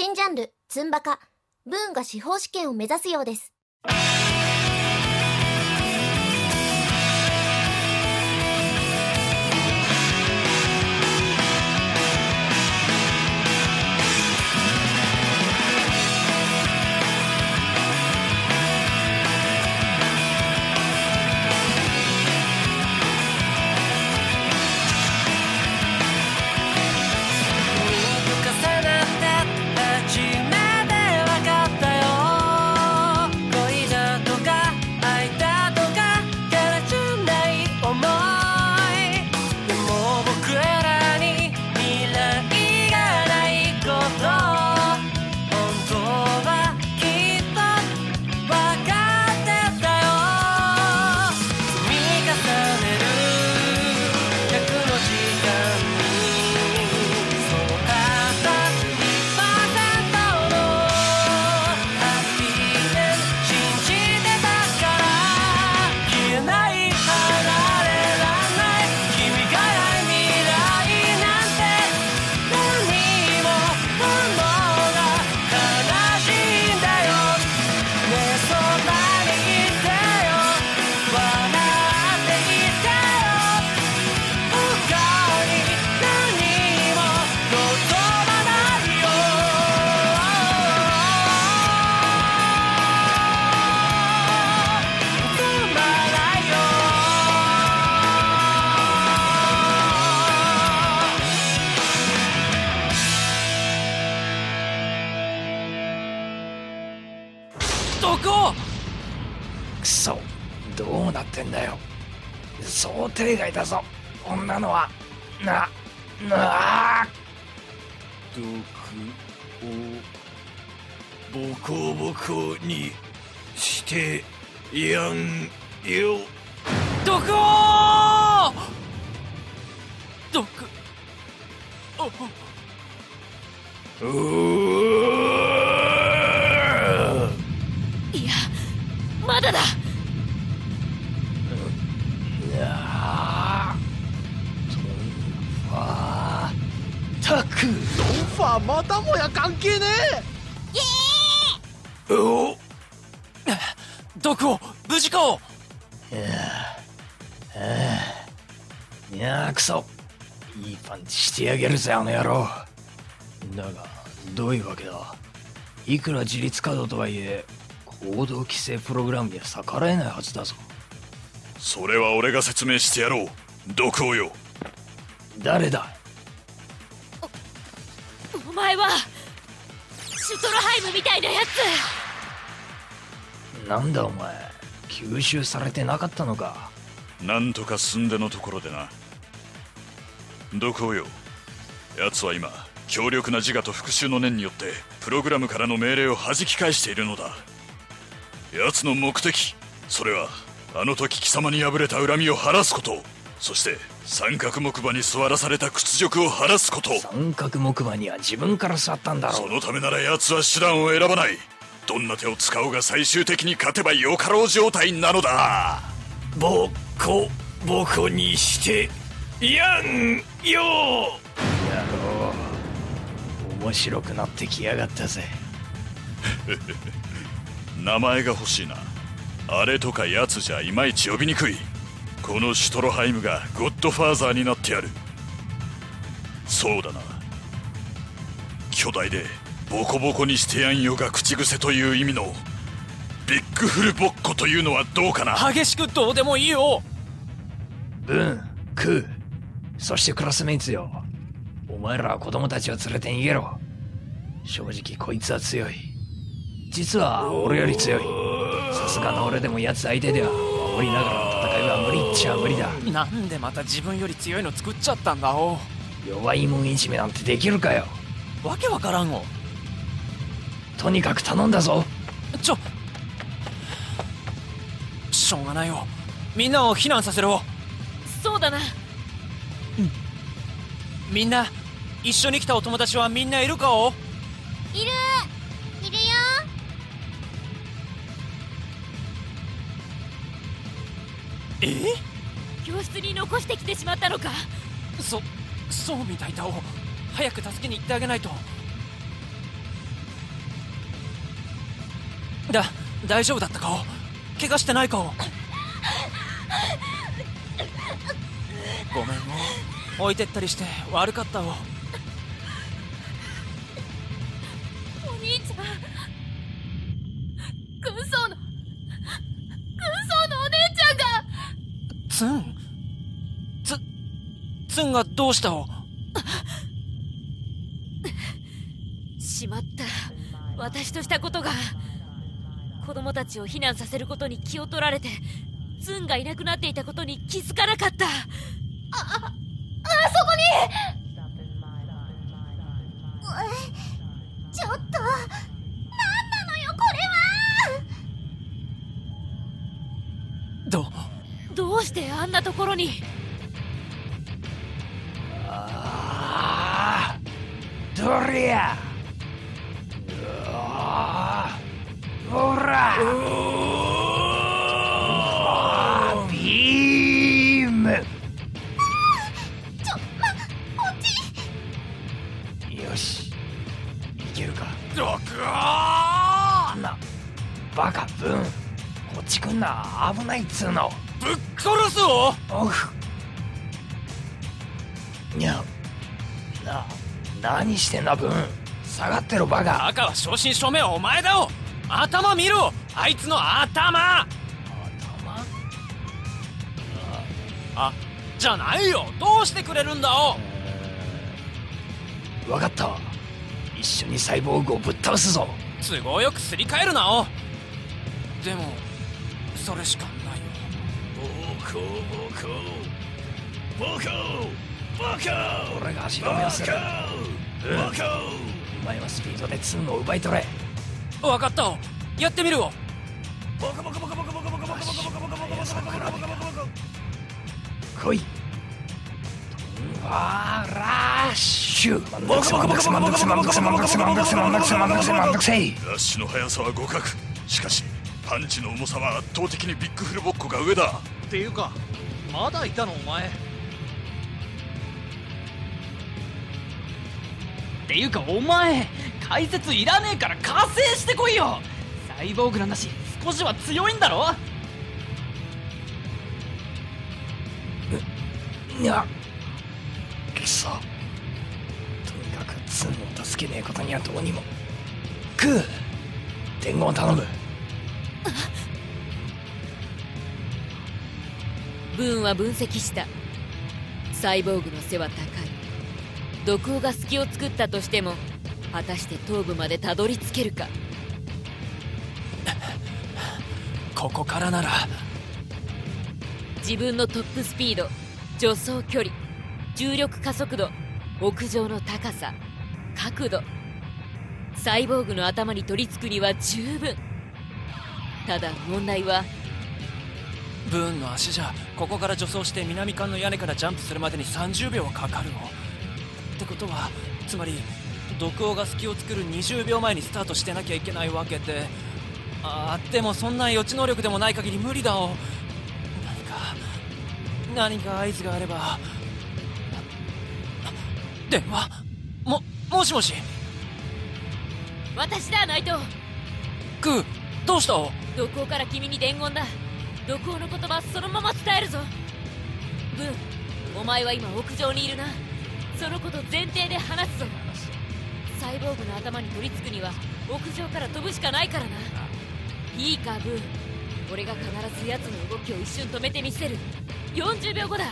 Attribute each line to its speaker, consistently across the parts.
Speaker 1: 新ジャンル、ツンバカ。ブーンが司法試験を目指すようです。
Speaker 2: ってんだよ。
Speaker 3: 想定外だぞ。こんなのは。ななあ
Speaker 4: 毒をボコボコにしてやんよ。
Speaker 5: どこどこ
Speaker 4: う
Speaker 3: たく
Speaker 6: ドンファーまたもや関係ね
Speaker 4: お
Speaker 5: どこ無事か
Speaker 3: いやーくそいいパンチしてやげるぜあの野郎だがどういうわけだいくら自立稼働とはいえ行動規制プログラムには逆らえないはずだぞ
Speaker 4: それは俺が説明してやろう毒王よ
Speaker 3: 誰だ
Speaker 1: お前は、シュトロハイムみたいなやつ。
Speaker 3: なんだお前吸収されてなかったのか。
Speaker 4: なんとか済んでのところでな。毒王よ。奴は今強力な自我と復讐の念によってプログラムからの命令を弾き返しているのだ。奴の目的それはあの時貴様に敗れた恨みを晴らすこと。そして三角木馬に座らされた屈辱を晴らすこと。
Speaker 3: 三角木馬には自分から座ったんだろ
Speaker 4: そうのためなら奴は手段を選ばない。どんな手を使おうが最終的に勝てばよかろう状態なのだ。
Speaker 6: ボコボコにしてやんよ
Speaker 3: 野郎面白くなってきやがったぜ。
Speaker 4: 名前が欲しいな。あれとか奴じゃいまいち呼びにくいこのシュトロハイムがゴッドファーザーになってやる。そうだな。巨大でボコボコにしてやんよが口癖という意味のビッグフルボッコというのはどうかな？
Speaker 5: 激しくどうでもいいよ。
Speaker 3: ブンクーそしてクラスメイツよ。お前らは子供たちを連れて逃げろ。正直こいつは強い。実は俺より強い。さすがの俺でも奴相手では守りながら無理っちゃ無理だ。
Speaker 5: なんでまた自分より強いの作っちゃったんだお
Speaker 3: 弱いもんいじめなんてできるかよ。
Speaker 5: わけわからんお
Speaker 3: とにかく頼んだぞ。
Speaker 5: ちょ。しょうがないよ。みんなを避難させろ。
Speaker 1: そうだな。
Speaker 5: みんな一緒に来たお友達はみんないるかお
Speaker 1: いるいる
Speaker 5: え？
Speaker 1: 教室に残してきてしまったのか？
Speaker 5: そそうみたいだを早く助けに行ってあげないと。だ大丈夫だったかを怪我してないかごめんも置いてったりして悪かった
Speaker 7: を
Speaker 5: ツンツツンがどうした？お
Speaker 7: しまった。私としたことが子供たちを避難させることに気を取られてズンがいなくなっていたことに気づかなかった。あああそこに。
Speaker 1: ちょっと。何なのよこ
Speaker 5: ど
Speaker 7: どうしてあんなところに？
Speaker 3: ああどりゃうわほらビーム。
Speaker 1: ちょまこっち。
Speaker 3: よしいけるか。なバカブン。こっち来んな。危ないっつうの
Speaker 5: ぶっ殺すお
Speaker 3: おふ。にゃな何してんだブン。下がってろバカ。
Speaker 5: 赤は正真正銘お前だお頭見ろ！あいつの頭！
Speaker 3: 頭？
Speaker 5: あじゃないよ！どうしてくれるんだお
Speaker 3: 分かった。一緒にサイボーグをぶっ倒すぞ。
Speaker 5: 都合よくすり替えるなおでもそれしかない。よ
Speaker 6: ボコボコボコボコ
Speaker 3: 俺が足止めをする
Speaker 6: ボコ
Speaker 3: お前はスピードでツンを奪い取れ。
Speaker 5: 分かった。おやってみるお
Speaker 6: ボコボコボコボコボコボコボコボコボコボコボコボコボコ
Speaker 3: 来いわーラッシュマンダクセマンダクセマンダクセマンダクセマンダクセマンダクセマンダクセマンダクセマンダクセ
Speaker 4: ラッシュの速さは互角しかしパンチの重さは圧倒的にビッグフルボッコが上だ。
Speaker 8: っていうかまだいたのお前。っていうかお前解説いらねえから加勢してこいよ。サイボーグなんだし少しは強いんだろ。
Speaker 3: にゃくそ。とにかくツンを助けねえことにはどうにも。クー伝言を頼む
Speaker 7: ブーンは分析した。サイボーグの背は高い。毒王が隙を作ったとしても果たして頭部までたどり着けるか。
Speaker 5: ここからなら。
Speaker 7: 自分のトップスピード助走距離重力加速度屋上の高さ角度。サイボーグの頭に取り付くには十分ただ問題は
Speaker 5: ブーンの足じゃここから助走して南館の屋根からジャンプするまでに30秒かかるの。ってことはつまり毒王が隙を作る20秒前にスタートしてなきゃいけないわけで。あーでもそんな予知能力でもない限り無理だお。何か何か合図があれば。あ電話？ももしもし？
Speaker 7: 私だナイト。
Speaker 5: クーどうしたお？
Speaker 7: 毒王から君に伝言だ。毒王の言葉そのまま伝えるぞ。ブンお前は今屋上にいるな。そのこと前提で話すぞ。サイボーグの頭に取り付くには屋上から飛ぶしかないからな。いいかブー俺が必ず奴の動きを一瞬止めてみせる。40秒後だ。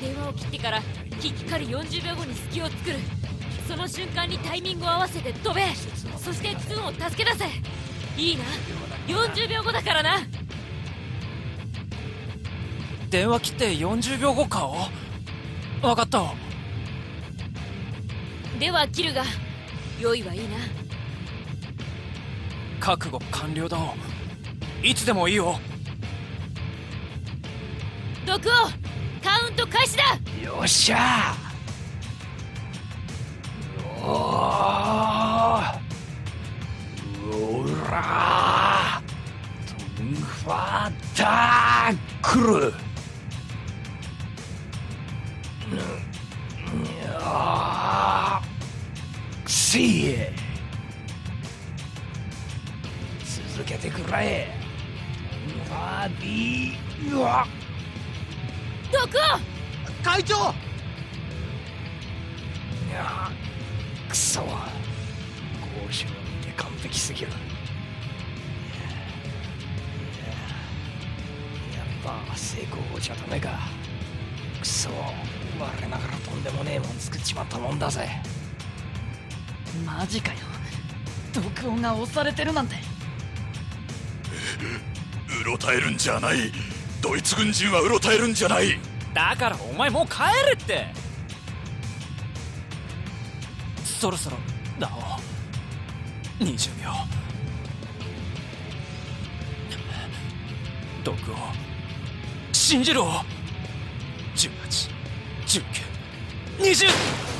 Speaker 7: 電話を切ってからきっかり40秒後に隙を作る。その瞬間にタイミングを合わせて飛べ。そしてツンを助け出せ。いいな。40秒後だからな。
Speaker 5: 電話切って40秒後かお？分かった。お
Speaker 7: では切るが用意はいいな。
Speaker 5: 覚悟完了だお。いつでもいいよ
Speaker 7: 毒王カウント開始だ。
Speaker 3: よっしゃ。おー。うら。トンファタックルシー。続けてくれ。バディー。
Speaker 7: はこ
Speaker 9: 会長。
Speaker 3: いやクソは合衆で完璧すぎる。成功じゃダメか。くそ我ながらとんでもねえもん作っちまったもんだぜ。
Speaker 8: マジかよ。毒王が押されてるなんて。
Speaker 4: うろたえるんじゃない。ドイツ軍人はうろたえるんじゃない。
Speaker 5: だからお前もう帰れって。そろそろだお。20秒。毒を信じろ。181920